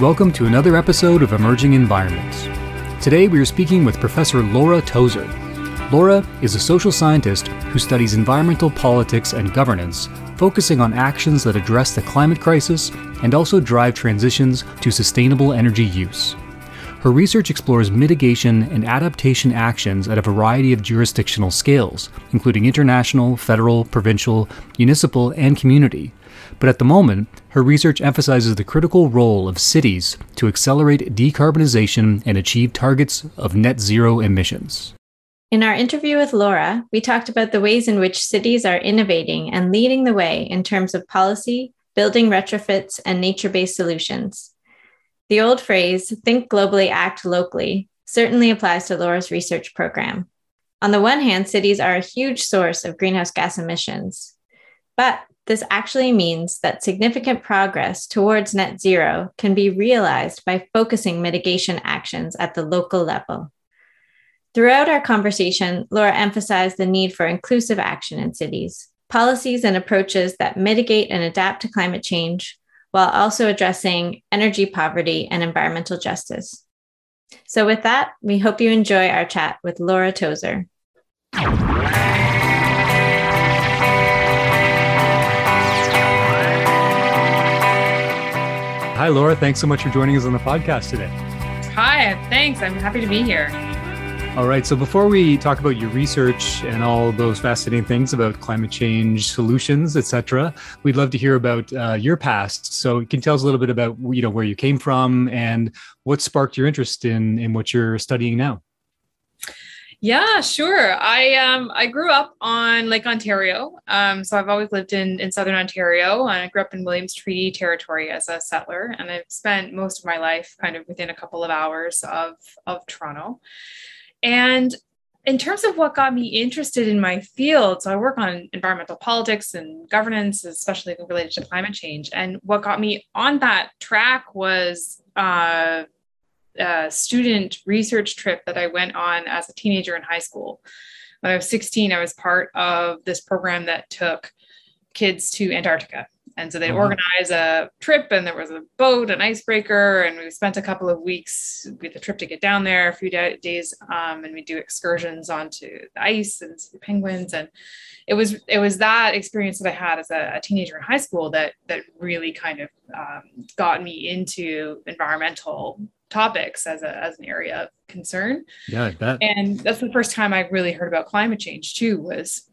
Welcome to another episode of Emerging Environments. Today we are speaking with Professor Laura Tozer. Laura is a social scientist who studies environmental politics and governance, focusing on actions that address the climate crisis and also drive transitions to sustainable energy use. Her research explores mitigation and adaptation actions at a variety of jurisdictional scales, including international, federal, provincial, municipal, and community, but at the moment, her research emphasizes the critical role of cities to accelerate decarbonization and achieve targets of net zero emissions. In our interview with Laura, we talked about the ways in which cities are innovating and leading the way in terms of policy, building retrofits, and nature based solutions. The old phrase, think globally, act locally, certainly applies to Laura's research program. On the one hand, cities are a huge source of greenhouse gas emissions. But this actually means that significant progress towards net zero can be realized by focusing mitigation actions at the local level. Throughout our conversation, Laura emphasized the need for inclusive action in cities, policies and approaches that mitigate and adapt to climate change, while also addressing energy poverty and environmental justice. So, with that, we hope you enjoy our chat with Laura Tozer. Hi, Laura. Thanks so much for joining us on the podcast today. Hi, thanks. I'm happy to be here. All right. So, before we talk about your research and all those fascinating things about climate change solutions, etc., we'd love to hear about uh, your past. So, you can tell us a little bit about you know where you came from and what sparked your interest in in what you're studying now. Yeah, sure. I um I grew up on Lake Ontario. Um, so I've always lived in in southern Ontario. I grew up in Williams Treaty territory as a settler, and I've spent most of my life kind of within a couple of hours of of Toronto. And in terms of what got me interested in my field, so I work on environmental politics and governance, especially related to climate change. And what got me on that track was uh, uh, student research trip that I went on as a teenager in high school. When I was 16, I was part of this program that took kids to Antarctica. And so they uh-huh. organized a trip, and there was a boat, an icebreaker, and we spent a couple of weeks with the trip to get down there, a few days, um, and we do excursions onto the ice and see the penguins. And it was it was that experience that I had as a, a teenager in high school that that really kind of um, got me into environmental topics as, a, as an area of concern. Yeah, I bet. And that's the first time I really heard about climate change too, was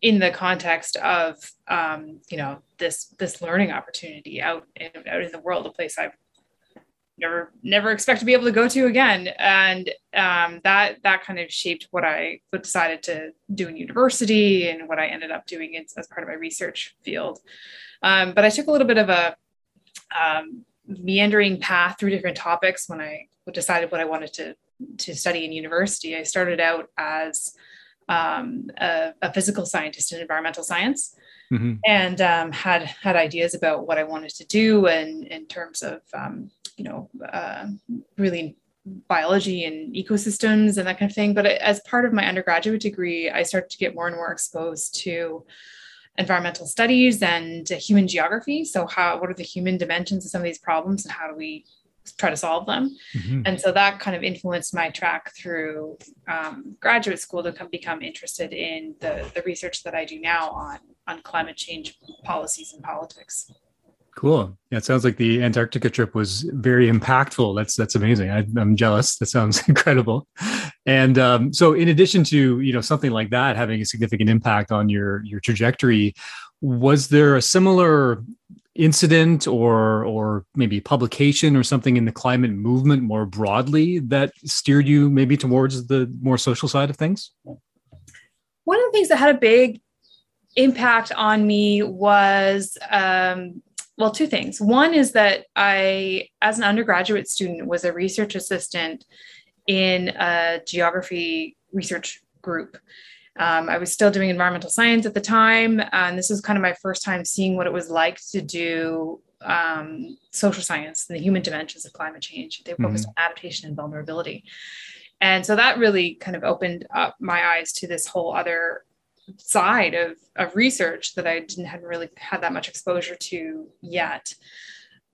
in the context of um, you know this this learning opportunity out in, out in the world, a place I've never never expect to be able to go to again, and um, that that kind of shaped what I decided to do in university and what I ended up doing as, as part of my research field. Um, but I took a little bit of a um, meandering path through different topics when I decided what I wanted to to study in university. I started out as um, a, a, physical scientist in environmental science, mm-hmm. and um, had had ideas about what I wanted to do, and in terms of um, you know uh, really biology and ecosystems and that kind of thing. But as part of my undergraduate degree, I started to get more and more exposed to environmental studies and human geography. So, how what are the human dimensions of some of these problems, and how do we try to solve them? Mm-hmm. And so that kind of influenced my track through um, graduate school to come, become interested in the the research that I do now on on climate change policies and politics. Cool. Yeah, it sounds like the Antarctica trip was very impactful. That's that's amazing. I, am jealous. That sounds incredible. And um, so, in addition to you know something like that having a significant impact on your your trajectory, was there a similar incident or or maybe publication or something in the climate movement more broadly that steered you maybe towards the more social side of things? One of the things that had a big impact on me was um, well, two things. One is that I, as an undergraduate student, was a research assistant in a geography research group. Um, I was still doing environmental science at the time, and this was kind of my first time seeing what it was like to do um, social science and the human dimensions of climate change. They focused mm-hmm. on adaptation and vulnerability. And so that really kind of opened up my eyes to this whole other side of, of research that I didn't have really had that much exposure to yet.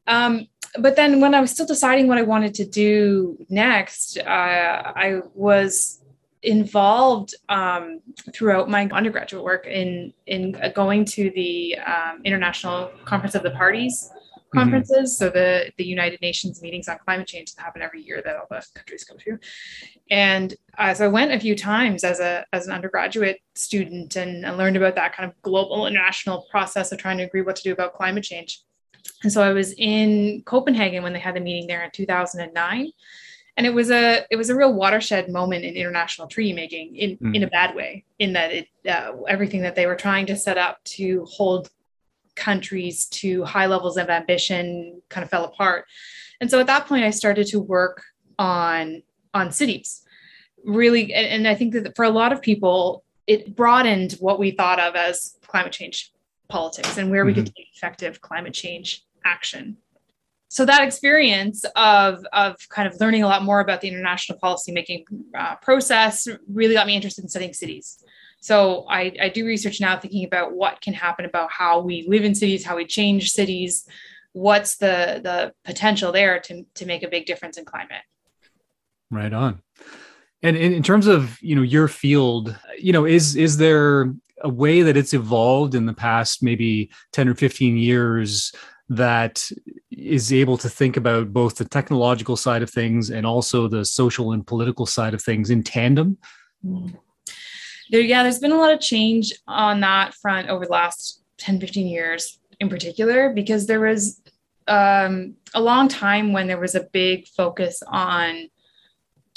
Um, but then when I was still deciding what I wanted to do next, uh, I was involved um, throughout my undergraduate work in in going to the um, International Conference of the Parties. Conferences. Mm-hmm. So the the United Nations meetings on climate change that happen every year that all the countries go to. And as I went a few times as a as an undergraduate student and, and learned about that kind of global international process of trying to agree what to do about climate change. And so I was in Copenhagen when they had the meeting there in 2009 and it was a it was a real watershed moment in international treaty making in mm. in a bad way in that it uh, everything that they were trying to set up to hold countries to high levels of ambition kind of fell apart and so at that point i started to work on on cities really and, and i think that for a lot of people it broadened what we thought of as climate change politics and where mm-hmm. we could mm-hmm. take effective climate change action so that experience of, of kind of learning a lot more about the international policymaking uh, process really got me interested in studying cities so I, I do research now thinking about what can happen about how we live in cities how we change cities. What's the the potential there to, to make a big difference in climate? Right on. And in, in terms of you know your field you know is is there a way that it's evolved in the past maybe 10 or 15 years that is able to think about both the technological side of things and also the social and political side of things in tandem? Mm. There, yeah, there's been a lot of change on that front over the last 10, 15 years in particular, because there was um, a long time when there was a big focus on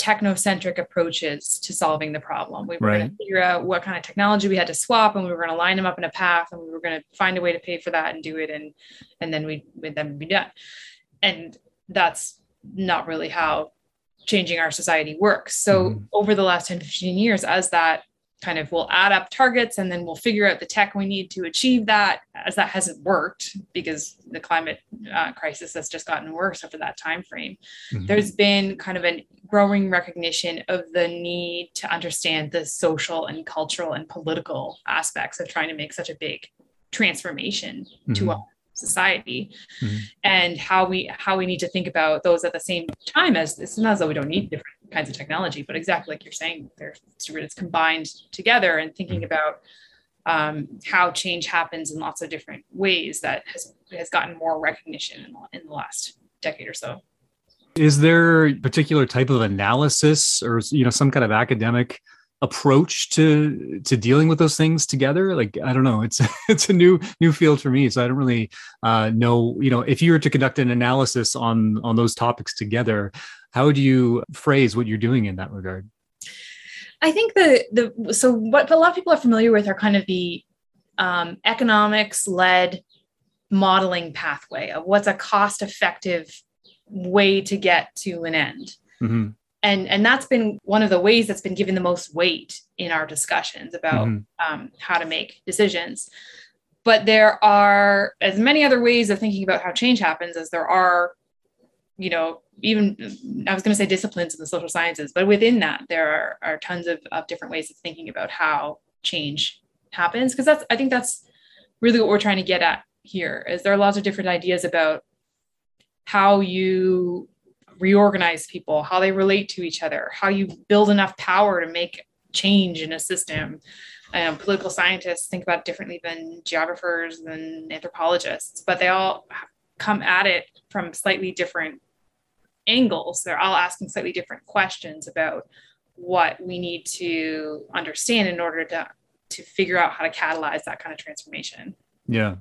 technocentric approaches to solving the problem. We were right. going to figure out what kind of technology we had to swap, and we were going to line them up in a path, and we were going to find a way to pay for that and do it, and and then we would then be done. And that's not really how changing our society works. So mm-hmm. over the last 10, 15 years, as that kind of we'll add up targets and then we'll figure out the tech we need to achieve that as that hasn't worked because the climate uh, crisis has just gotten worse over that time frame mm-hmm. there's been kind of a growing recognition of the need to understand the social and cultural and political aspects of trying to make such a big transformation mm-hmm. to our society mm-hmm. and how we how we need to think about those at the same time as it's not as though we don't need different kinds of technology, but exactly like you're saying, they're it's combined together and thinking mm-hmm. about um, how change happens in lots of different ways that has has gotten more recognition in the, in the last decade or so. Is there a particular type of analysis or you know some kind of academic approach to to dealing with those things together like i don't know it's it's a new new field for me so i don't really uh, know you know if you were to conduct an analysis on on those topics together how do you phrase what you're doing in that regard? I think the the so what a lot of people are familiar with are kind of the um, economics led modeling pathway of what's a cost effective way to get to an end. Mm-hmm. And, and that's been one of the ways that's been given the most weight in our discussions about mm-hmm. um, how to make decisions. But there are as many other ways of thinking about how change happens as there are you know, even I was going to say disciplines in the social sciences, but within that, there are, are tons of, of different ways of thinking about how change happens. Because that's, I think that's really what we're trying to get at here is there are lots of different ideas about how you reorganize people, how they relate to each other, how you build enough power to make change in a system. Um, political scientists think about differently than geographers and anthropologists, but they all come at it from slightly different angles. They're all asking slightly different questions about what we need to understand in order to to figure out how to catalyze that kind of transformation. Yeah,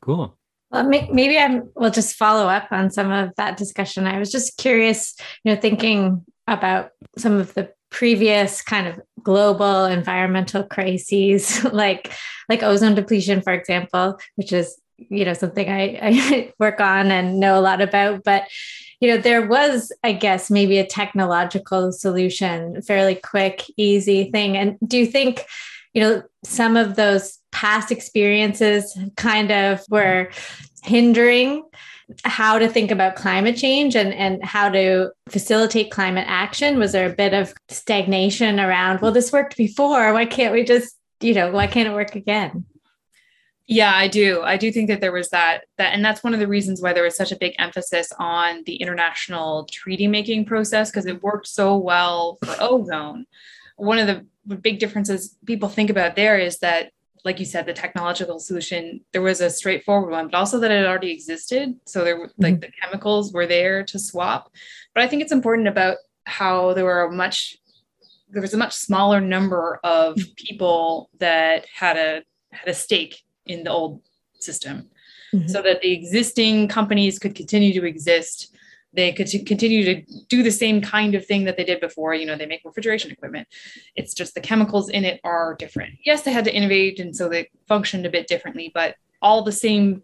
cool. Well, maybe I will just follow up on some of that discussion. I was just curious, you know, thinking about some of the previous kind of global environmental crises, like like ozone depletion, for example, which is you know something I, I work on and know a lot about. But you know, there was, I guess, maybe a technological solution, fairly quick, easy thing. And do you think, you know, some of those past experiences kind of were hindering how to think about climate change and, and how to facilitate climate action? Was there a bit of stagnation around, well, this worked before, why can't we just, you know, why can't it work again? Yeah, I do. I do think that there was that that and that's one of the reasons why there was such a big emphasis on the international treaty making process because it worked so well for ozone. One of the big differences people think about there is that like you said the technological solution there was a straightforward one but also that it already existed so there were like mm-hmm. the chemicals were there to swap but i think it's important about how there were a much there was a much smaller number of mm-hmm. people that had a had a stake in the old system mm-hmm. so that the existing companies could continue to exist they could continue to do the same kind of thing that they did before you know they make refrigeration equipment it's just the chemicals in it are different yes they had to innovate and so they functioned a bit differently but all the same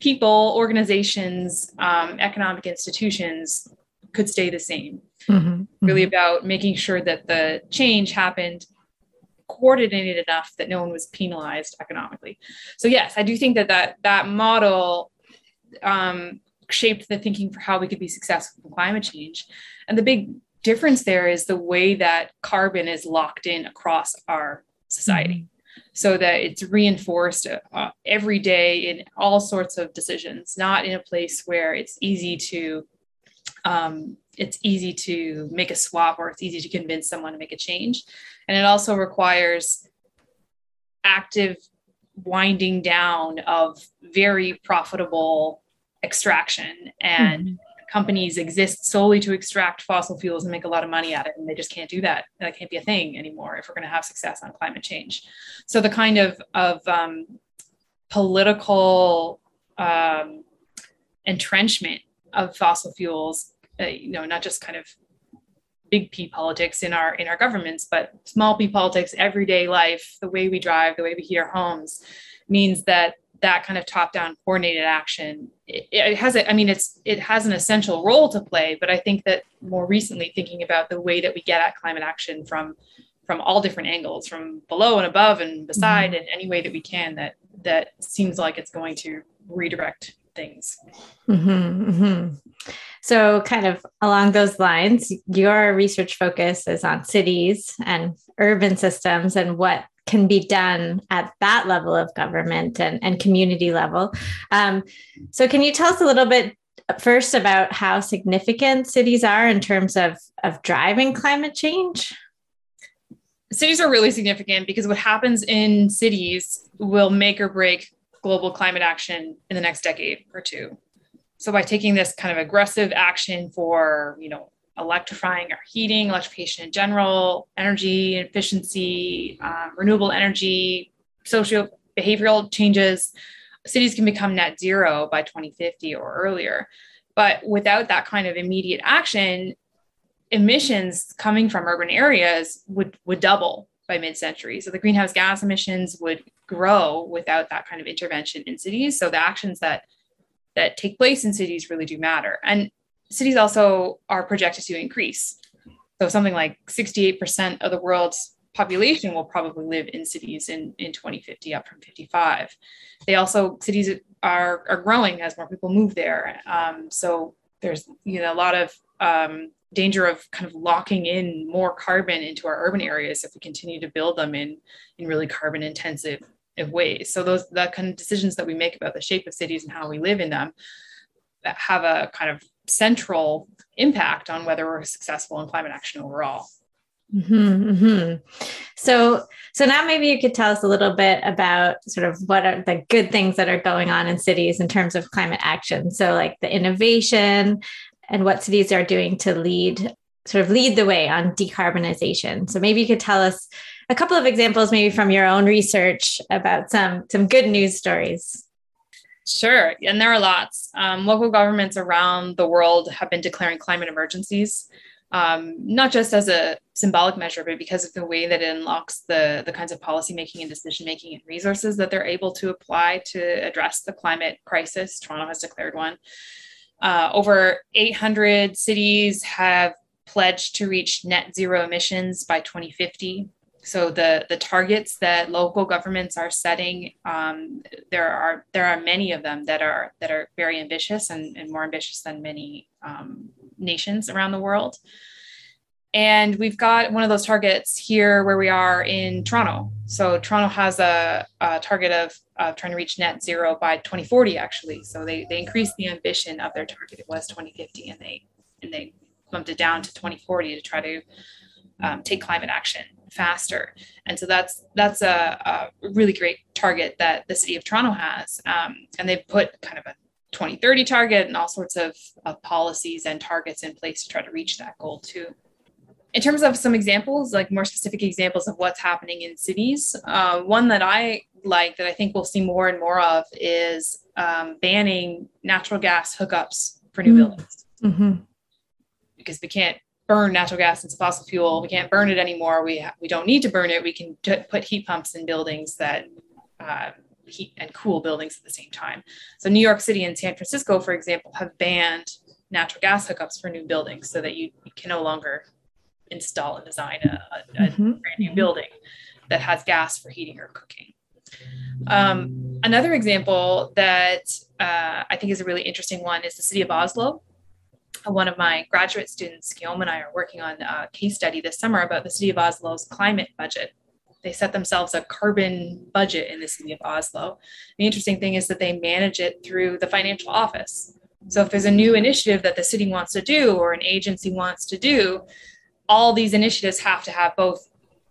people organizations um, economic institutions could stay the same mm-hmm. really mm-hmm. about making sure that the change happened coordinated enough that no one was penalized economically. So yes, I do think that that that model um, shaped the thinking for how we could be successful in climate change. And the big difference there is the way that carbon is locked in across our society. Mm-hmm. So that it's reinforced uh, every day in all sorts of decisions, not in a place where it's easy to um, it's easy to make a swap or it's easy to convince someone to make a change. And it also requires active winding down of very profitable extraction and mm-hmm. companies exist solely to extract fossil fuels and make a lot of money at it and they just can't do that that can't be a thing anymore if we're going to have success on climate change so the kind of of um, political um, entrenchment of fossil fuels uh, you know not just kind of big P politics in our in our governments, but small P politics, everyday life, the way we drive, the way we heat our homes, means that that kind of top-down coordinated action it, it has a, I mean it's it has an essential role to play, but I think that more recently thinking about the way that we get at climate action from from all different angles, from below and above and beside, mm-hmm. in any way that we can, that that seems like it's going to redirect things. Mm-hmm, mm-hmm. So, kind of along those lines, your research focus is on cities and urban systems and what can be done at that level of government and, and community level. Um, so, can you tell us a little bit first about how significant cities are in terms of, of driving climate change? Cities are really significant because what happens in cities will make or break global climate action in the next decade or two. So by taking this kind of aggressive action for, you know, electrifying our heating, electrification in general, energy efficiency, um, renewable energy, social behavioral changes, cities can become net zero by 2050 or earlier. But without that kind of immediate action, emissions coming from urban areas would, would double by mid-century. So the greenhouse gas emissions would grow without that kind of intervention in cities. So the actions that that take place in cities really do matter. And cities also are projected to increase. So something like 68% of the world's population will probably live in cities in, in 2050 up from 55 they also cities are, are growing as more people move there. Um, so there's you know a lot of um, danger of kind of locking in more carbon into our urban areas if we continue to build them in in really carbon intensive ways. So those the kind of decisions that we make about the shape of cities and how we live in them have a kind of central impact on whether we're successful in climate action overall Mm-hmm, mm-hmm. So, so now maybe you could tell us a little bit about sort of what are the good things that are going on in cities in terms of climate action. So, like the innovation and what cities are doing to lead sort of lead the way on decarbonization. So maybe you could tell us a couple of examples maybe from your own research about some some good news stories. Sure, and there are lots. Um, local governments around the world have been declaring climate emergencies, um, not just as a symbolic measure, but because of the way that it unlocks the, the kinds of policy making and decision making and resources that they're able to apply to address the climate crisis. Toronto has declared one. Uh, over 800 cities have pledged to reach net zero emissions by 2050. So the the targets that local governments are setting, um, there are there are many of them that are that are very ambitious and, and more ambitious than many um, nations around the world. and we've got one of those targets here where we are in Toronto. So Toronto has a, a target of trying to reach net zero by 2040, actually. So they, they increased the ambition of their target. It was 2050 and they, and they bumped it down to 2040 to try to um, take climate action faster. And so that's that's a, a, really great target that the city of Toronto has. Um, and they've put kind of a 2030 target and all sorts of, of policies and targets in place to try to reach that goal too in terms of some examples, like more specific examples of what's happening in cities, uh, one that I like that I think we'll see more and more of is um, banning natural gas hookups for new mm-hmm. buildings. Mm-hmm. Because we can't burn natural gas as a fossil fuel. We can't burn it anymore. We, ha- we don't need to burn it. We can t- put heat pumps in buildings that uh, heat and cool buildings at the same time. So New York City and San Francisco, for example, have banned natural gas hookups for new buildings so that you, you can no longer install and design a, a mm-hmm. brand new building that has gas for heating or cooking. Um, another example that uh, I think is a really interesting one is the city of Oslo. Uh, one of my graduate students, Guillaume and I, are working on a case study this summer about the city of Oslo's climate budget. They set themselves a carbon budget in the city of Oslo. The interesting thing is that they manage it through the financial office. So if there's a new initiative that the city wants to do or an agency wants to do, all these initiatives have to have both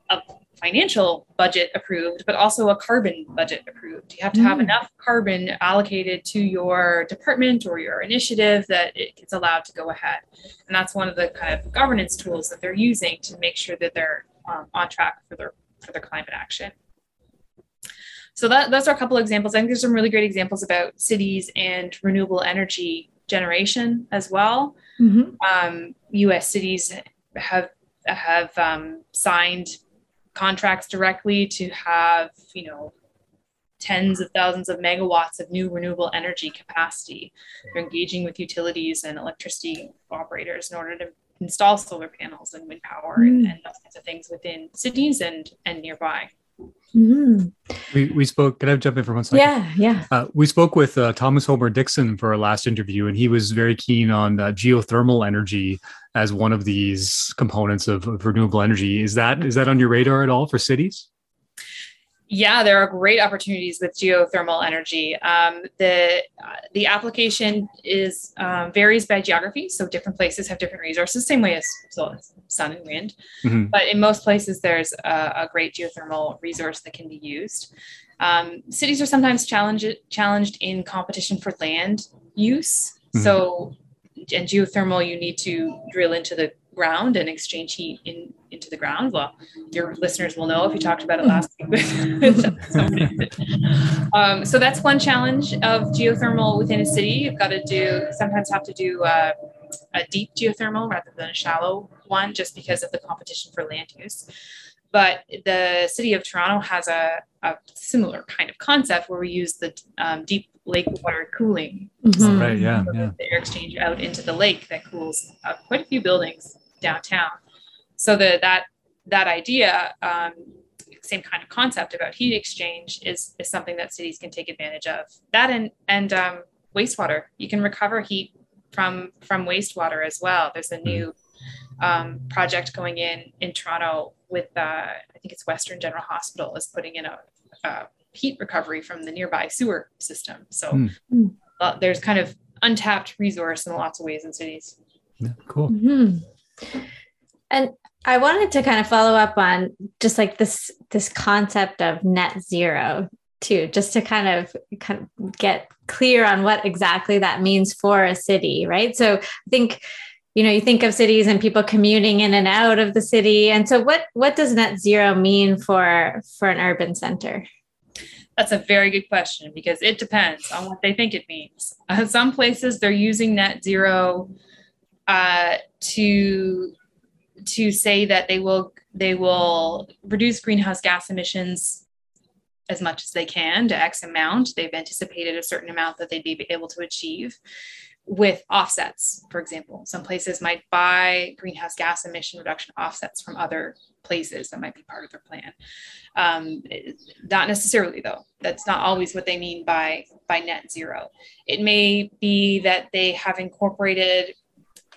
a financial budget approved, but also a carbon budget approved. You have to have mm. enough carbon allocated to your department or your initiative that it gets allowed to go ahead. And that's one of the kind of governance tools that they're using to make sure that they're um, on track for their for their climate action. So that, those are a couple of examples. I think there's some really great examples about cities and renewable energy generation as well. Mm-hmm. Um, U.S. cities have have um, signed contracts directly to have you know tens of thousands of megawatts of new renewable energy capacity. They're engaging with utilities and electricity operators in order to install solar panels and wind power mm. and, and those kinds of things within cities and and nearby. Mm. We, we spoke. Can I jump in for one second? Yeah, yeah. Uh, we spoke with uh, Thomas Homer Dixon for our last interview, and he was very keen on uh, geothermal energy as one of these components of, of renewable energy. Is that is that on your radar at all for cities? Yeah, there are great opportunities with geothermal energy. Um, the uh, the application is um, varies by geography, so different places have different resources. Same way as sun and wind, mm-hmm. but in most places there's a, a, great geothermal resource that can be used. Um, cities are sometimes challenged challenged in competition for land use. Mm-hmm. So, and geothermal, you need to drill into the ground and exchange heat in, into the ground. Well, your listeners will know if you talked about it last week. um, so that's one challenge of geothermal within a city. You've got to do sometimes have to do uh, a deep geothermal rather than a shallow one, just because of the competition for land use. But the city of Toronto has a, a similar kind of concept where we use the um, deep lake water cooling. Mm-hmm. Right, yeah, yeah. The air exchange out into the lake that cools uh, quite a few buildings downtown. So the, that that idea, um, same kind of concept about heat exchange, is is something that cities can take advantage of. That and and um, wastewater, you can recover heat from from wastewater as well. There's a new um, project going in in Toronto with uh, I think it's Western General Hospital is putting in a, a heat recovery from the nearby sewer system. So mm. uh, there's kind of untapped resource in lots of ways in cities. Yeah, cool. Mm-hmm. And I wanted to kind of follow up on just like this this concept of net zero too, just to kind of kind of get clear on what exactly that means for a city, right? So I think you know you think of cities and people commuting in and out of the city. And so what what does net zero mean for for an urban center? That's a very good question because it depends on what they think it means. Uh, some places they're using net zero uh, to to say that they will they will reduce greenhouse gas emissions as much as they can to X amount. They've anticipated a certain amount that they'd be able to achieve with offsets, for example. Some places might buy greenhouse gas emission reduction offsets from other places that might be part of their plan. Um, not necessarily, though. That's not always what they mean by by net zero. It may be that they have incorporated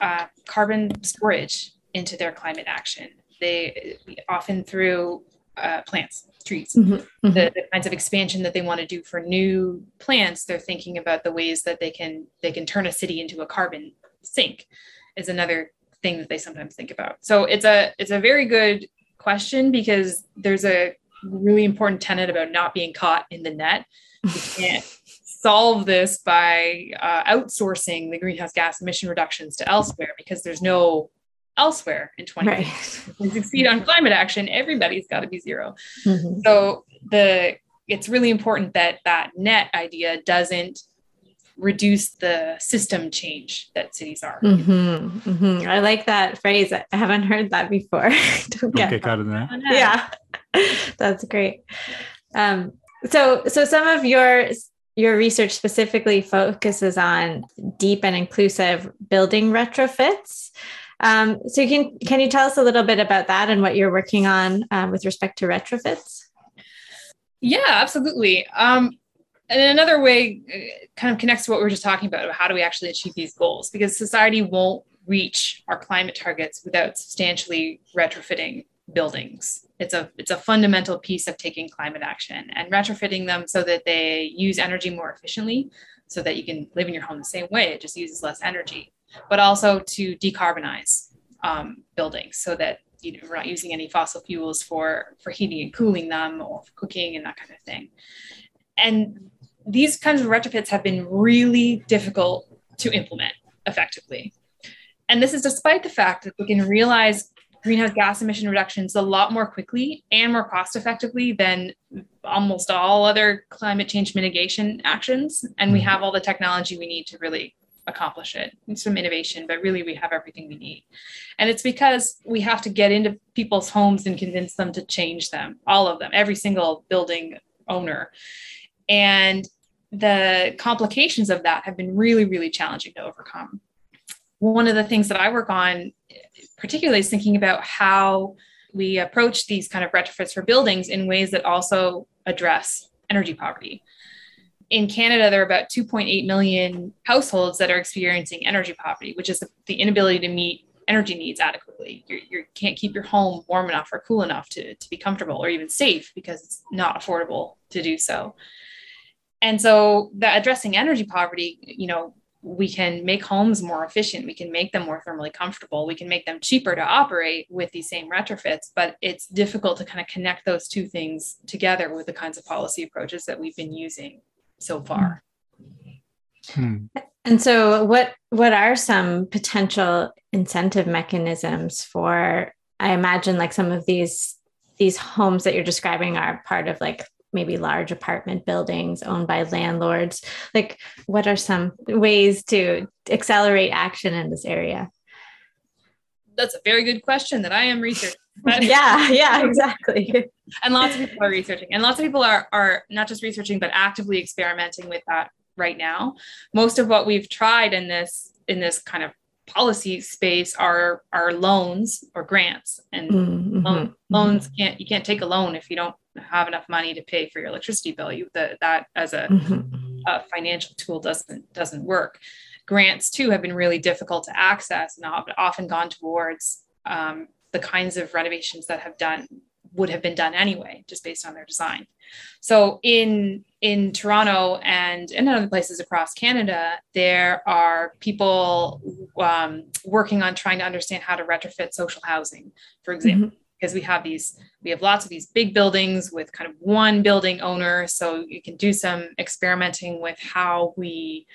uh, carbon storage into their climate action. They often through uh, plants, trees, mm-hmm. Mm-hmm. The, the, kinds of expansion that they want to do for new plants. They're thinking about the ways that they can they can turn a city into a carbon sink. Is another thing that they sometimes think about. So it's a it's a very good question because there's a really important tenet about not being caught in the net. You can't solve this by uh, outsourcing the greenhouse gas emission reductions to elsewhere because there's no elsewhere in 20 right. if we succeed on climate action everybody's got to be 0 mm-hmm. so the it's really important that that net idea doesn't reduce the system change that cities are. Mm-hmm, mm-hmm. I like that phrase. I haven't heard that before. Don't get, caught in that. Yeah, that's great. Um, so, so some of your your research specifically focuses on deep and inclusive building retrofits. Um, so, can can you tell us a little bit about that and what you're working on uh, with respect to retrofits? Yeah, absolutely. Um, and another way uh, kind of connects to what we were just talking about, about how do we actually achieve these goals because society won't reach our climate targets without substantially retrofitting buildings it's a it's a fundamental piece of taking climate action and retrofitting them so that they use energy more efficiently so that you can live in your home the same way it just uses less energy but also to decarbonize um, buildings so that you know, we're not using any fossil fuels for for heating and cooling them or cooking and that kind of thing and these kinds of retrofits have been really difficult to implement effectively. And this is despite the fact that we can realize greenhouse gas emission reductions a lot more quickly and more cost effectively than almost all other climate change mitigation actions. And we mm-hmm. have all the technology we need to really accomplish it. It's some innovation, but really we have everything we need. And it's because we have to get into people's homes and convince them to change them, all of them, every single building owner. And the complications of that have been really, really challenging to overcome. One of the things that I work on, particularly, is thinking about how we approach these kind of retrofits for buildings in ways that also address energy poverty. In Canada, there are about 2.8 million households that are experiencing energy poverty, which is the inability to meet energy needs adequately. You're, you can not keep your home warm enough or cool enough to, to be comfortable or even safe because it's not affordable to do so and so that addressing energy poverty you know we can make homes more efficient. We can make them more thermally comfortable. We can make them cheaper to operate with these same retrofits but it's difficult to kind of connect those two things together with the kinds of policy approaches that we've been using so far. Hmm. and so what what are some potential incentive mechanisms for i imagine like some of these these homes that you're describing are part of like maybe large apartment buildings owned by landlords. Like what are some ways to accelerate action in this area? That's a very good question that i am researching. Yeah yeah exactly. And lots of people are researching. And lots of people are are not just researching but actively experimenting with that right now. Most of what we've tried in this in this kind of policy space are are loans or grants and mm-hmm. loan, loans can't you can't take a loan if you don't have enough money to pay for your electricity bill you that that as a, mm-hmm. a, financial tool doesn't doesn't work grants too have been really difficult to access and often gone towards um, the kinds of renovations that have done would have been done anyway just based on their design. So in in toronto and in other places across canada there are people um, working on trying to understand how to retrofit social housing for example mm-hmm because we have these we have lots of these big buildings with kind of one building owner. So you can do some experimenting with how we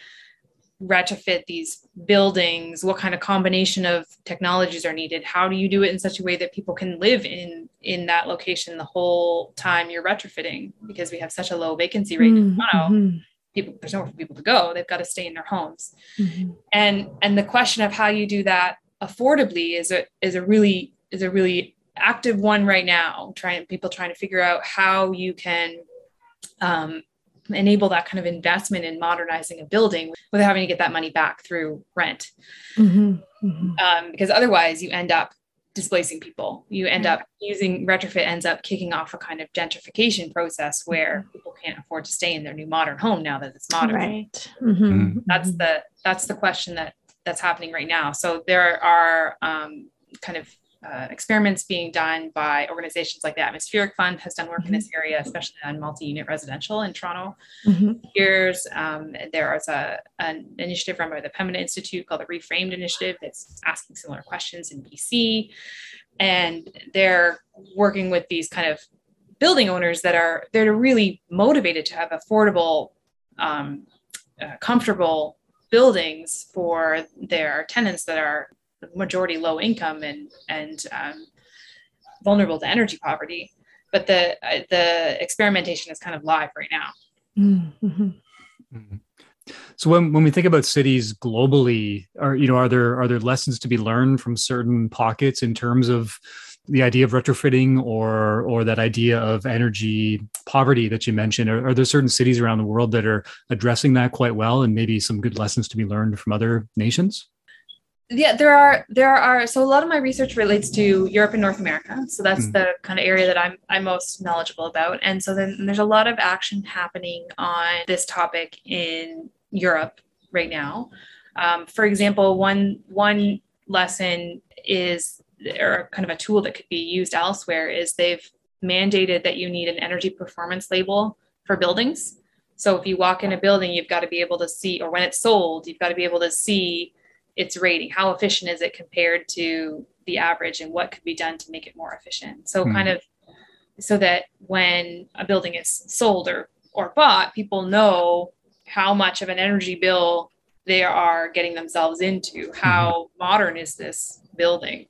retrofit these buildings? What kind of combination of technologies are needed? How do you do it in such a way that people can live in in that location the whole time you're retrofitting? Because we have such a low vacancy rate. Mm-hmm. in toronto people there's nowhere for people to go. They've got to stay in their homes. Mm-hmm. and and the question of how you do that affordably is a is a really is a really active one right now, trying people trying to figure out how you can um, enable that kind of investment in modernizing a building without having to get that money back through rent. Mm-hmm. Mm-hmm. Um, because otherwise, you end up displacing people. You end up using retrofit ends up kicking off a kind of gentrification process where mm-hmm. people can't afford to stay in their new modern home now that it's modern. Right. Mm-hmm. mm-hmm. That's the that's the question that that's happening right now. So there are um, kind of uh, experiments being done by organizations like the Atmospheric Fund has done work mm-hmm. in this mm-hmm. area, especially on multi-unit residential in Toronto. Mm-hmm. Here's um, there is a an initiative run by the Pembina Institute called the Reframed Initiative that's asking similar questions in BC, and they're working with these kind of building owners that are they're really motivated to have affordable, um, uh, comfortable buildings for their tenants that are majority low income and and um, vulnerable to energy poverty. But the uh, the experimentation is kind of live right now. Mm-hmm. mm-hmm. So when, when we think about cities globally, are you know are there are there lessons to be learned from certain pockets in terms of the idea of retrofitting or or that idea of energy poverty that you mentioned? Are, are there certain cities around the world that are addressing that quite well, and maybe some good lessons to be learned from other nations? Yeah there are there are so a lot of my research relates to europe and north america. So that's mm. the kind of area that i'm i'm most knowledgeable about. And so then there's a lot of action happening on this topic in europe right now. Um, for example one one lesson is or kind of a tool that could be used elsewhere is they've mandated that you need an energy performance label for buildings. So if you walk in a building you've got to be able to see or when it's sold you've got to be able to see its rating how efficient is it compared to the average and what could be done to make it more efficient so mm. kind of so that when a building is sold or or bought people know how much of an energy bill they are getting themselves into how mm-hmm. modern is this building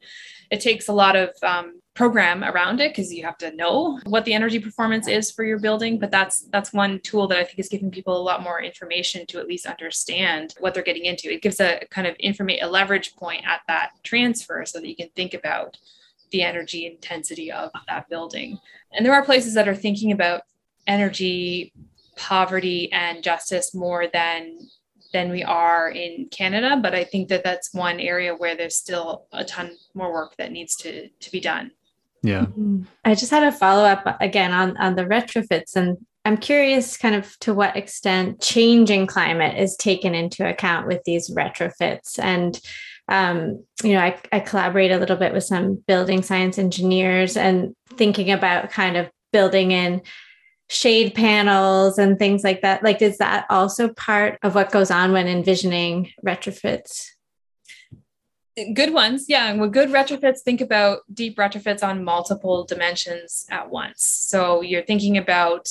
it takes a lot of um, program around it because you have to know what the energy performance is for your building but that's that's one tool that i think is giving people a lot more information to at least understand what they're getting into it gives a kind of information a leverage point at that transfer so that you can think about the energy intensity of that building and there are places that are thinking about energy poverty and justice more than than we are in Canada, but I think that that's one area where there's still a ton more work that needs to to be done. Yeah. Mm-hmm. I just had a follow up again on, on the retrofits. And I'm curious kind of to what extent changing climate is taken into account with these retrofits. And, um, you know, I, I collaborate a little bit with some building science engineers and thinking about kind of building in shade panels and things like that. Like, is that also part of what goes on when envisioning retrofits? Good ones. Yeah and with good retrofits think about deep retrofits on multiple dimensions at once. So you're thinking about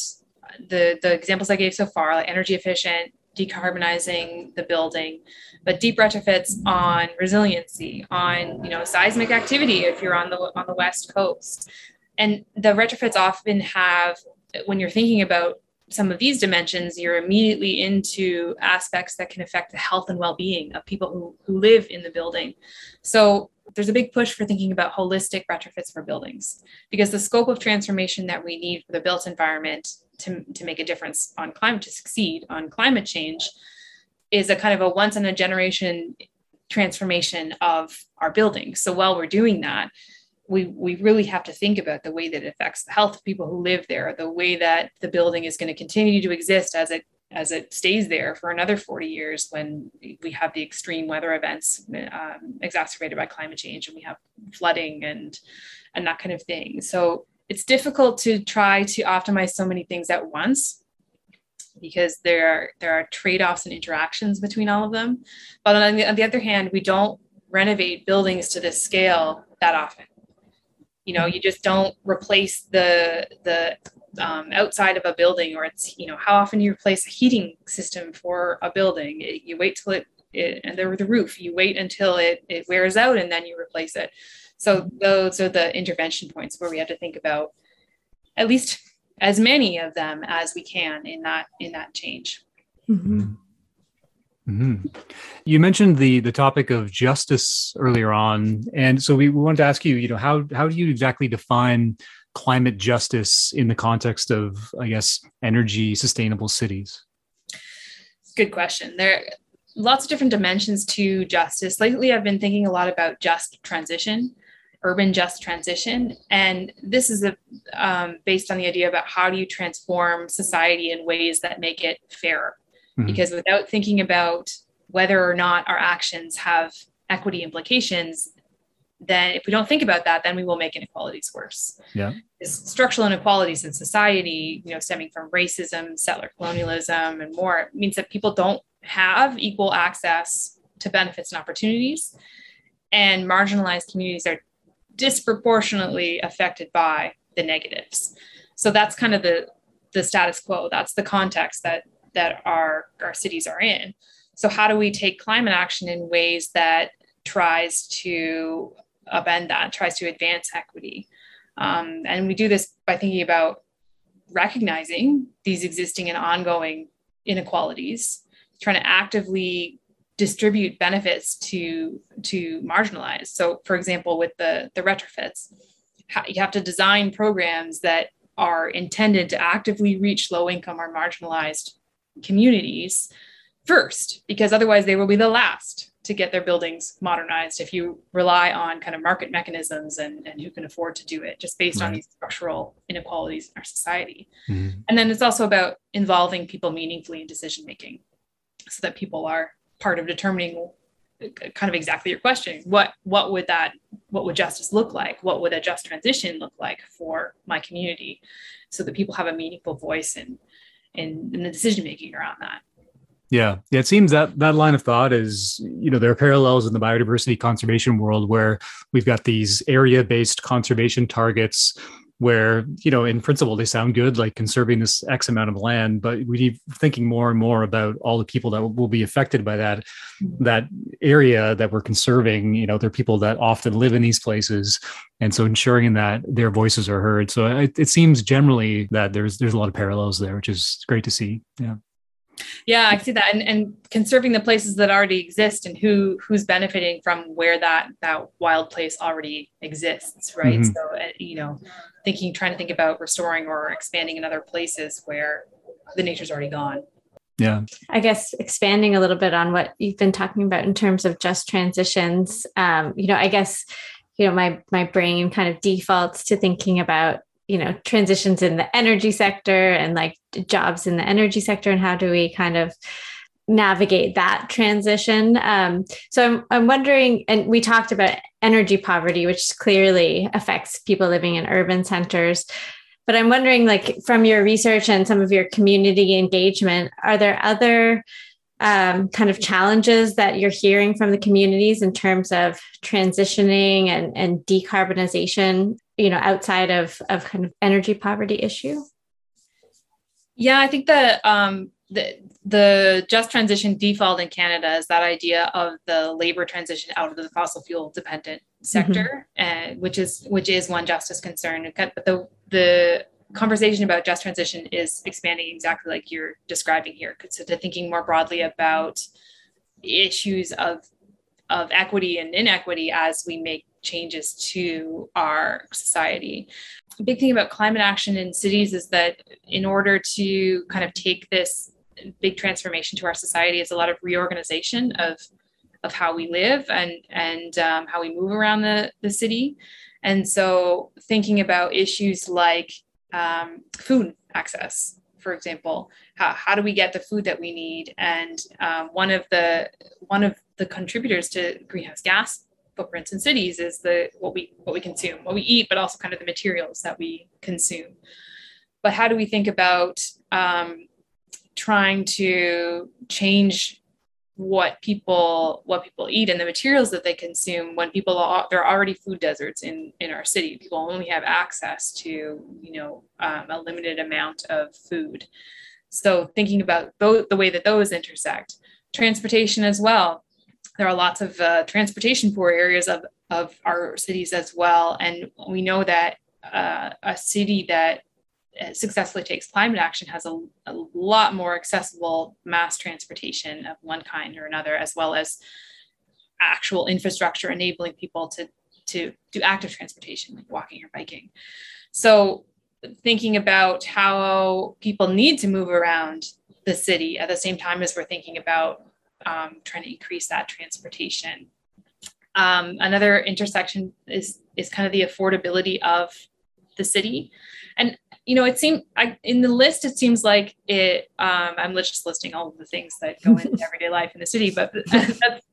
the the examples i gave so far like energy efficient decarbonizing the building. But deep retrofits on resiliency on you know seismic activity if you're on the on the west coast. And the retrofits often have when you're thinking about some of these dimensions, you're immediately into aspects that can affect the health and well-being of people who, who live in the building. So there's a big push for thinking about holistic retrofits for buildings because the scope of transformation that we need for the built environment to, to make a difference on climate to succeed on climate change is a kind of a once in a generation transformation of our buildings. So while we're doing that, we we really have to think about the way that it affects the health of people who live there, the way that the building is going to continue to exist as it as it stays there for another 40 years when we have the extreme weather events um, exacerbated by climate change and we have flooding and and that kind of thing. So it's difficult to try to optimize so many things at once because there are there are trade-offs and interactions between all of them. But on the, on the other hand we don't renovate buildings to this scale that often you know you just don't replace the the um, outside of a building or it's you know how often you replace a heating system for a building? It, you wait till it, it and there the roof you wait until it, it wears out and then you replace it. So those are the intervention points where we have to think about at least as many of them as we can in that in that change. Mm-hmm. Mm-hmm. You mentioned the the topic of justice earlier on, and so we, we wanted to ask you, you know, how how do you exactly define climate justice in the context of, I guess, energy sustainable cities? Good question. There are lots of different dimensions to justice. Lately, I've been thinking a lot about just transition, urban just transition, and this is a, um, based on the idea about how do you transform society in ways that make it fairer mm-hmm. because without thinking about whether or not our actions have equity implications then if we don't think about that, then we will make inequalities worse. Yeah. Structural inequalities in society, you know, stemming from racism, settler colonialism, and more, means that people don't have equal access to benefits and opportunities. And marginalized communities are disproportionately affected by the negatives. So that's kind of the the status quo. That's the context that that our our cities are in. So how do we take climate action in ways that tries to upend that, tries to advance equity? Um, and we do this by thinking about recognizing these existing and ongoing inequalities, trying to actively distribute benefits to to marginalized. So, for example, with the the retrofits, you have to design programs that are intended to actively reach low income or marginalized communities first, because otherwise they will be the last to get their buildings modernized if you rely on kind of market mechanisms and, and who can afford to do it just based right. on these structural inequalities in our society. Mm-hmm. And then it's also about involving people meaningfully in decision making so that people are part of determining kind of exactly your question what what would that what would justice look like what would a just transition look like for my community so that people have a meaningful voice in in, in the decision making around that. Yeah. Yeah it seems that that line of thought is you know there are parallels in the biodiversity conservation world where we've got these area based conservation targets where you know in principle they sound good like conserving this x amount of land but we need thinking more and more about all the people that will be affected by that that area that we're conserving. You know there are people that often live in these places and so ensuring that their voices are heard. So it, it seems generally that there's there's a lot of parallels there which is great to see. Yeah. Yeah, I see that, and and conserving the places that already exist and who who's benefiting from where that that wild place already exists, right? Mm-hmm. So uh, you know, thinking, trying to think about restoring or expanding in other places where the nature's already gone. Yeah. I guess expanding a little bit on what you've been talking about in terms of just transitions. Um, you know, I guess you know my my brain kind of defaults to thinking about you know transitions in the energy sector and like jobs in the energy sector and how do we kind of navigate that transition. Um, so I'm, I'm wondering and we talked about energy poverty which clearly affects people living in urban centers. But i'm wondering like from your research and some of your community engagement are there other um, kind of challenges that you're hearing from the communities in terms of transitioning and, and decarbonization you know outside of of kind of energy poverty issue? Yeah i think that um the the just transition default in canada is that idea of the labor transition out of the fossil fuel dependent sector mm-hmm. and which is which is one justice concern but the the conversation about just transition is expanding exactly like you're describing here so to thinking more broadly about issues of of equity and inequity as we make changes to our society. A big thing about climate action in cities is that in order to kind of take this big transformation to our society is a lot of reorganization of of how we live and and um, how we move around the, the city and so thinking about issues like um, food access for example how, how do we get the food that we need and um, one of the one of the contributors to greenhouse gas footprints in cities is the what we what we consume, what we eat, but also kind of the materials that we consume. But how do we think about um, trying to change what people what people eat and the materials that they consume when people are there are already food deserts in in our city. People only have access to you know um, a limited amount of food. So thinking about both the way that those intersect. Transportation as well. There are lots of uh, transportation poor areas of, of our cities as well. And we know that uh, a city that successfully takes climate action has a, a, lot more accessible mass transportation of one kind or another, as well as actual infrastructure enabling people to, to do active transportation, like walking or biking. So, thinking about how people need to move around the city at the same time as we're thinking about um, trying to increase that transportation. Um, another intersection is is kind of the affordability of the city, and you know it seems in the list it seems like it. Um, I'm just listing all of the things that go into everyday life in the city, but that's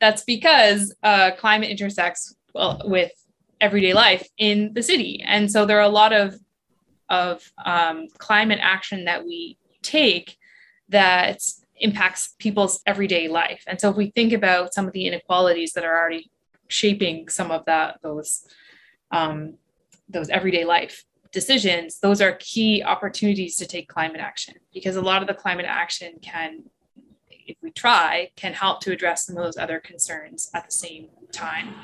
that's because uh, climate intersects well with everyday life in the city. And so there are a lot of of um, climate action that we take that impacts people's everyday life. And so if we think about some of the inequalities that are already shaping some of that those um, those everyday life decisions, those are key opportunities to take climate action because a lot of the climate action can, if we try, can help to address some of those other concerns at the same time.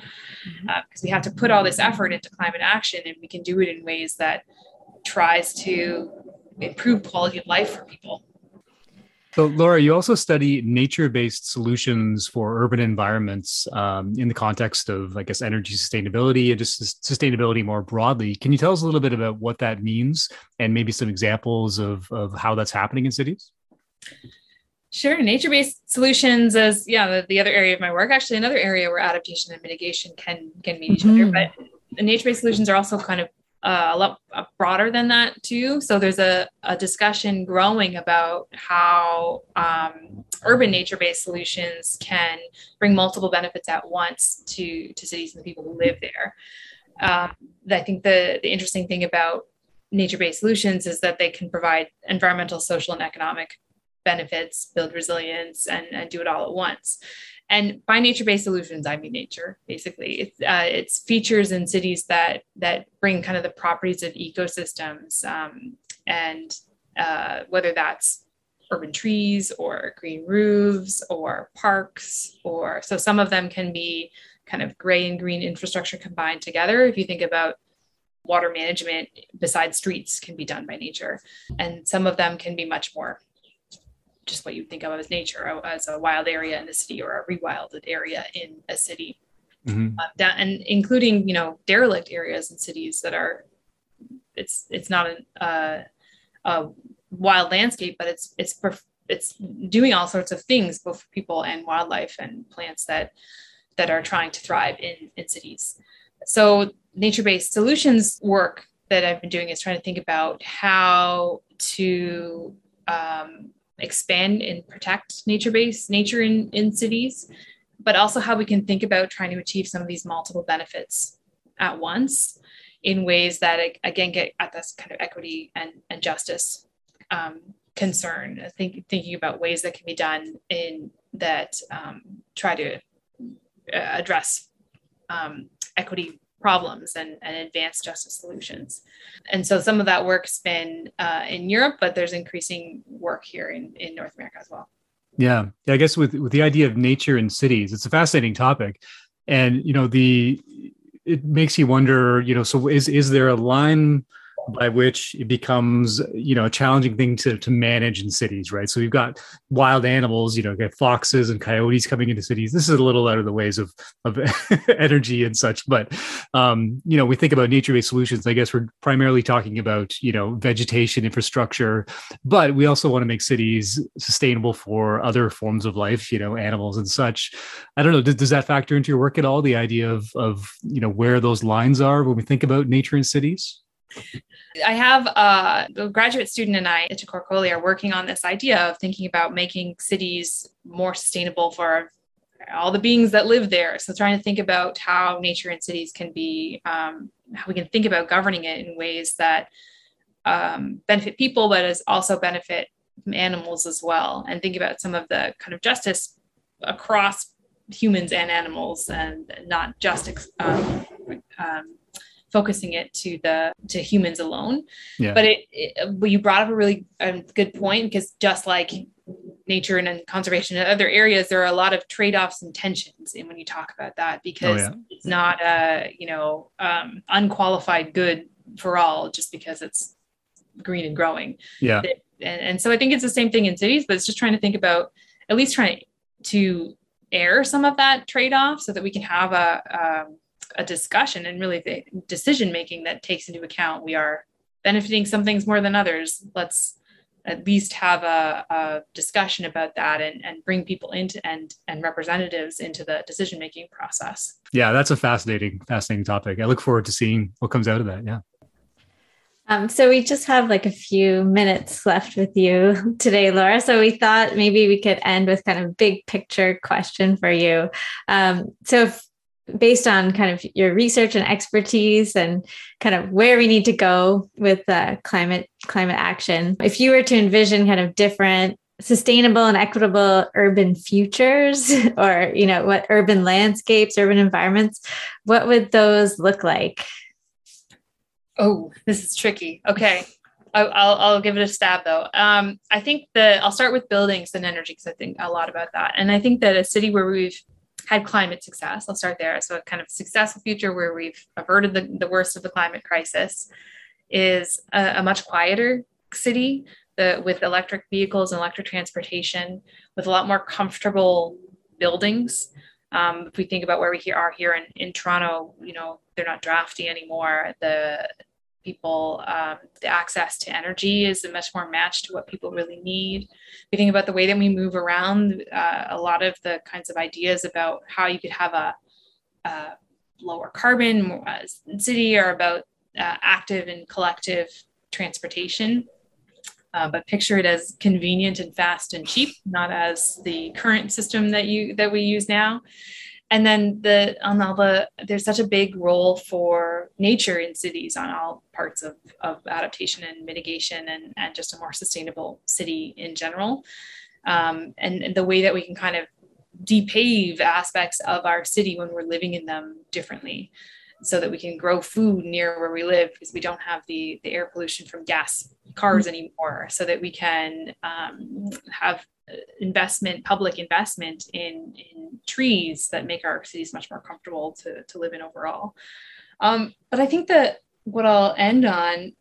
Because mm-hmm. uh, we have to put all this effort into climate action and we can do it in ways that tries to improve quality of life for people. So, Laura, you also study nature based solutions for urban environments um, in the context of, I guess, energy sustainability and just sustainability more broadly. Can you tell us a little bit about what that means and maybe some examples of, of how that's happening in cities? Sure. Nature based solutions is, yeah, the, the, other area of my work. Actually, another area where adaptation and mitigation can, can meet mm-hmm. each other. Mm-hmm. But nature based solutions are also kind of uh, a lot uh, broader than that too. So there's a, a discussion growing about how um, urban nature-based solutions can bring multiple benefits at once to to cities and the people who live there. Um, I think the the interesting thing about nature-based solutions is that they can provide environmental, social, and economic benefits, build resilience, and, and do it all at once. And by nature-based solutions, I mean nature. Basically, it's uh, it's features in cities that that bring kind of the properties of ecosystems, um, and uh, whether that's urban trees or green roofs or parks, or so some of them can be kind of gray and green infrastructure combined together. If you think about water management besides streets can be done by nature and some of them can be much more just what you think of as nature, uh, as a wild area in the city or a rewilded area in a city. Mm-hmm. Uh, that, and including, you know, derelict areas in cities that are, it's it's not a, uh, a wild landscape, but it's it's it's doing all sorts of things, both for people and wildlife and plants that that are trying to thrive in in cities. So nature-based solutions work that I've been doing is trying to think about how to um, expand and protect nature-based nature in, in cities, but also how we can think about trying to achieve some of these multiple benefits at once in ways that again get at this kind of equity and, and justice um, concern. I think thinking about ways that can be done in that um, try to uh, address um, equity problems and, and advanced justice solutions. And so some of that work's been uh, in Europe, but there's increasing work here in, in North America as well. Yeah. yeah. I guess with, with the idea of nature in cities, it's a fascinating topic. And, you know, the, it makes you wonder, you know, so is, is there a line by which it becomes you know a challenging thing to, to manage in cities right? So you've got wild animals you know get foxes and coyotes coming into cities. This is a little out of the ways of of energy and such but um, you know we think about nature-based solutions. I guess we're primarily talking about you know vegetation infrastructure but we also want to make cities sustainable for other forms of life you know animals and such. I don't know does, does that factor into your work at all? The idea of of you know where those lines are when we think about nature in cities I have uh, a graduate student and I at Corcolia are working on this idea of thinking about making cities more sustainable for all the beings that live there. So trying to think about how nature and cities can be, um, how we can think about governing it in ways that um, benefit people, but as also benefit animals as well. And think about some of the kind of justice across humans and animals and not just um, um focusing it to the to humans alone yeah. but it, it but you brought up a really um, good point because just like nature and conservation in other areas there are a lot of trade-offs and tensions And when you talk about that because oh, yeah. it's not a you know um, unqualified good for all just because it's green and growing yeah and, and so i think it's the same thing in cities but it's just trying to think about at least trying to air some of that trade-off so that we can have a um, a discussion and really the decision making that takes into account we are benefiting some things more than others. Let's at least have a, a discussion about that and, and bring people into and and representatives into the decision making process. Yeah that's a fascinating fascinating topic. I look forward to seeing what comes out of that. Yeah. Um, so we just have like a few minutes left with you today, Laura. So we thought maybe we could end with kind of big picture question for you. Um, so if based on kind of your research and expertise and kind of where we need to go with uh, climate climate action if you were to envision kind of different sustainable and equitable urban futures or you know what urban landscapes urban environments what would those look like oh this is tricky okay I'll, I'll give it a stab though. Um, I think that I'll start with buildings and energy because I think a lot about that. And I think that a city where we've had climate success. I'll start there. So, a kind of successful future where we've averted the, the worst of the climate crisis is a, a much quieter city the, with electric vehicles and electric transportation, with a lot more comfortable buildings. Um, if we think about where we are here in, in Toronto, you know, they're not drafty anymore. The people um, the access to energy is much more matched to what people really need. We think about the way that we move around uh, a lot of the kinds of ideas about how you could have a, a lower carbon uh, city are about uh, active and collective transportation. Uh, but picture it as convenient and fast and cheap not as the current system that you that we use now and then the on all the there's such a big role for nature in cities on all parts of, of adaptation and mitigation and, and just a more sustainable city in general. Um, and, and the way that we can kind of depave aspects of our city when we're living in them differently so that we can grow food near where we live because we don't have the, the air pollution from gas cars mm-hmm. anymore so that we can um, have investment, public investment in, in trees that make our cities much more comfortable to, to live in overall. Um, but I think that what I'll end on,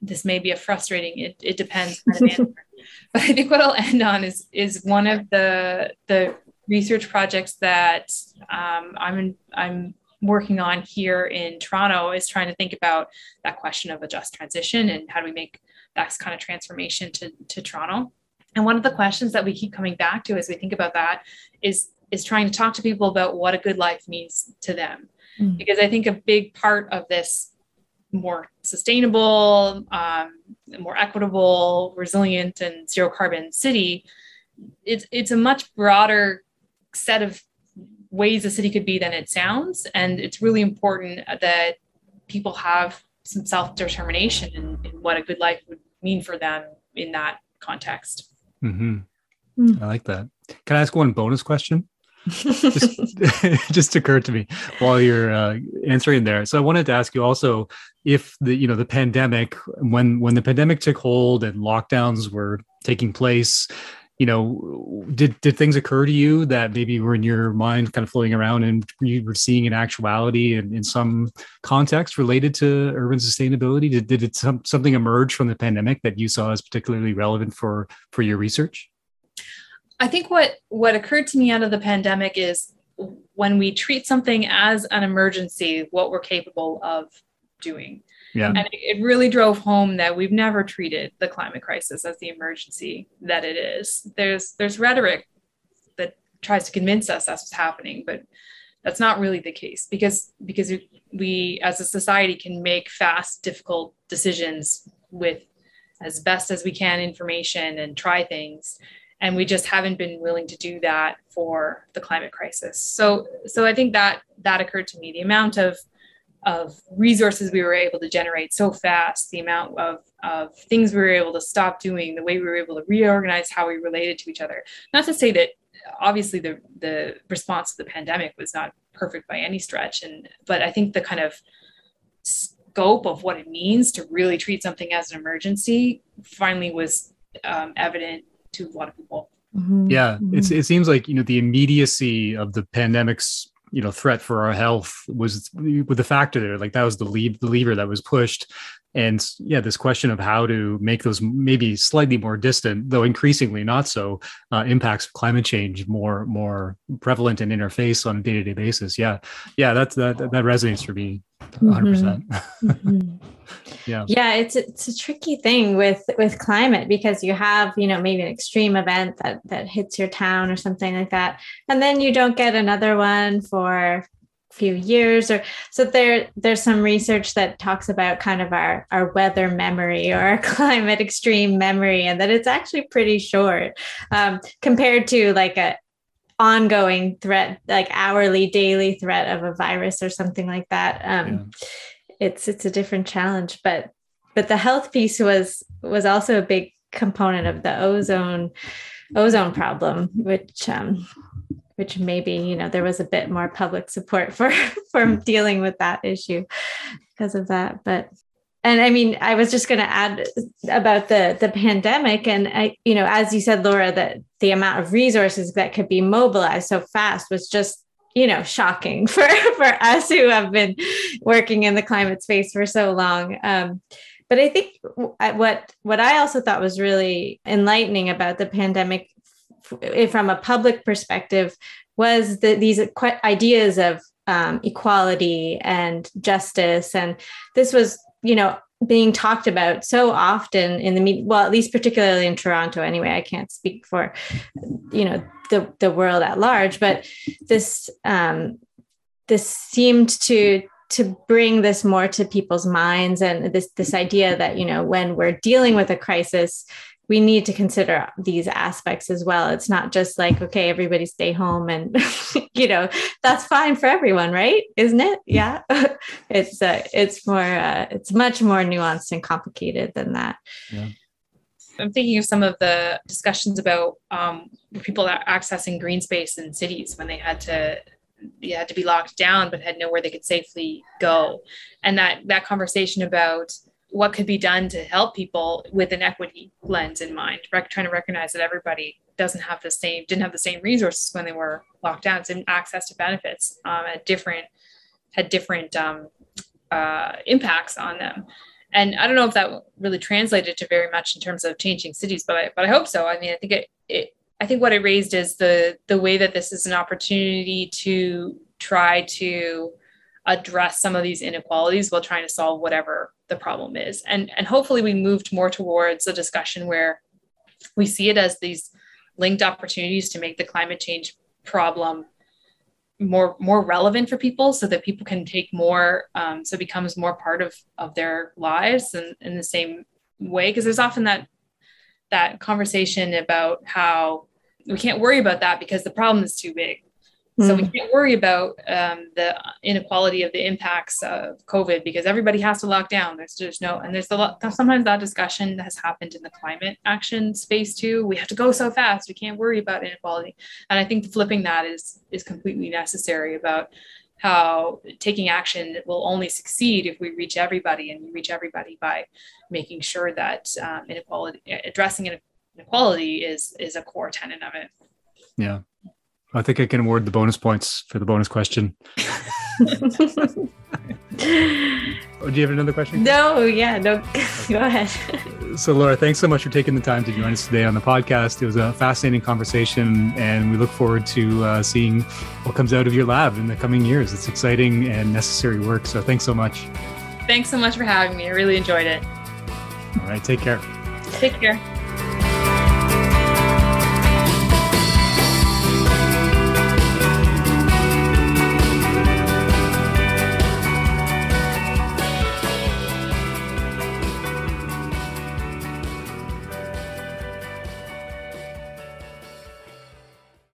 this may be a frustrating, it, it depends kind of answer, but I think what I'll end on is, is one of the, the research projects that um, I'm, in, I'm working on here in Toronto is trying to think about that question of a just transition and how do we make that kind of transformation to, to Toronto. And one of the questions that we keep coming back to as we think about that is is trying to talk to people about what a good life means to them. Mm. Because I think a big part of this more sustainable, um, more equitable, resilient, and zero carbon city, it's it's a much broader set of ways a city could be than it sounds, and it's really important that people have some self determination in, in what a good life would mean for them in that context. Mm-hmm. Mm. I like that. Can I ask one bonus question? just, just occurred to me while you're uh, answering there. So I wanted to ask you also if the you know the pandemic when when the pandemic took hold and lockdowns were taking place, you know, did did things occur to you that maybe were in your mind kind of floating around and you were seeing in actuality and in some context related to urban sustainability? Did did it some, something emerge from the pandemic that you saw as particularly relevant for for your research? I think what what occurred to me out of the pandemic is when we treat something as an emergency, what we're capable of doing. Yeah. And it really drove home that we've never treated the climate crisis as the emergency that it is. There's there's rhetoric that tries to convince us that's what's happening, but that's not really the case because because we as a society can make fast, difficult decisions with as best as we can information and try things and we just haven't been willing to do that for the climate crisis so so i think that that occurred to me the amount of of resources we were able to generate so fast, the amount of, of things we were able to stop doing, the way we were able to reorganize how we related to each other. Not to say that obviously the, the response to the pandemic was not perfect by any stretch. And but I think the kind of scope of what it means to really treat something as an emergency finally was um, evident to a lot of people. Mm-hmm. Yeah, mm-hmm. it seems like you know the immediacy of the pandemic's you know threat for our health was with the factor there. Like that was the lead the lever that was pushed and yeah this question of how to make those maybe slightly more distant though increasingly not so uh, impacts of climate change more more prevalent and interface on a day-to-day basis. Yeah. Yeah that's that that resonates for me 100 percent. Mm-hmm. yeah. Yeah it's it's a tricky thing with with climate because you have you know maybe an extreme event that that hits your town or something like that and then you don't get another one for few years or so there there's some research that talks about kind of our our weather memory or our climate extreme memory and that it's actually pretty short um, compared to like a ongoing threat, like hourly, daily threat of a virus or something like that. Um, yeah. It's it's a different challenge, but but the health piece was was also a big component of the ozone ozone problem, which um, which maybe you know there was a bit more public support for for dealing with that issue because of that. But and I mean, I was just going to add about the the pandemic, and I, you know, as you said, Laura, that the amount of resources that could be mobilized so fast was just you know shocking for for us who have been working in the climate space for so long um, but i think what what i also thought was really enlightening about the pandemic from a public perspective was that these ideas of um, equality and justice. And this was you know being talked about so often in the media well at least particularly in toronto anyway i can't speak for you know the, the world at large but this um, this seemed to to bring this more to people's minds and this this idea that you know when we're dealing with a crisis we need to consider these aspects as well. It's not just like, okay, everybody stay home and, you know, that's fine for everyone, right? Isn't it? Yeah. it's, uh, it's more, uh, it's much more nuanced and complicated than that. Yeah. I'm thinking of some of the discussions about um, people accessing green space in cities when they had to you had to be locked down but had nowhere they could safely go and that that conversation about what could be done to help people with an equity lens in mind, rec- trying to recognize that everybody doesn't have the same, didn't have the same resources when they were locked down, and access to benefits um, at different, had different um, uh, impacts on them. And I don't know if that really translated to very much in terms of changing cities, but I, but I hope so. I mean, I think it, it I think what it raised is the the way that this is an opportunity to try to address some of these inequalities while trying to solve whatever the problem is. And, and hopefully we moved more towards a discussion where we see it as these linked opportunities to make the climate change problem more more relevant for people so that people can take more um, so it becomes more part of of their lives and in the same way because there's often that that conversation about how we can't worry about that because the problem is too big So we hmm. can't worry about um, the inequality of the impacts of COVID because everybody has to lock down. There's just no, and there's a lot. Sometimes that discussion has happened in the climate action space too. We have to go so fast. We can't worry about inequality. And I think flipping that is is completely necessary about how taking action will only succeed if we reach everybody, and we reach everybody by making sure that um, inequality, addressing inequality, is is a core tenet of it. Yeah. I think I can award the bonus points for the bonus question. oh, do you have another question? No, yeah, no, go ahead. so, Laura, thanks so much for taking the time to join us today on the podcast. It was a fascinating conversation, and we look forward to uh, seeing what comes out of your lab in the coming years. It's exciting and necessary work. So, thanks so much. Thanks so much for having me. I really enjoyed it. All right, take care. Take care.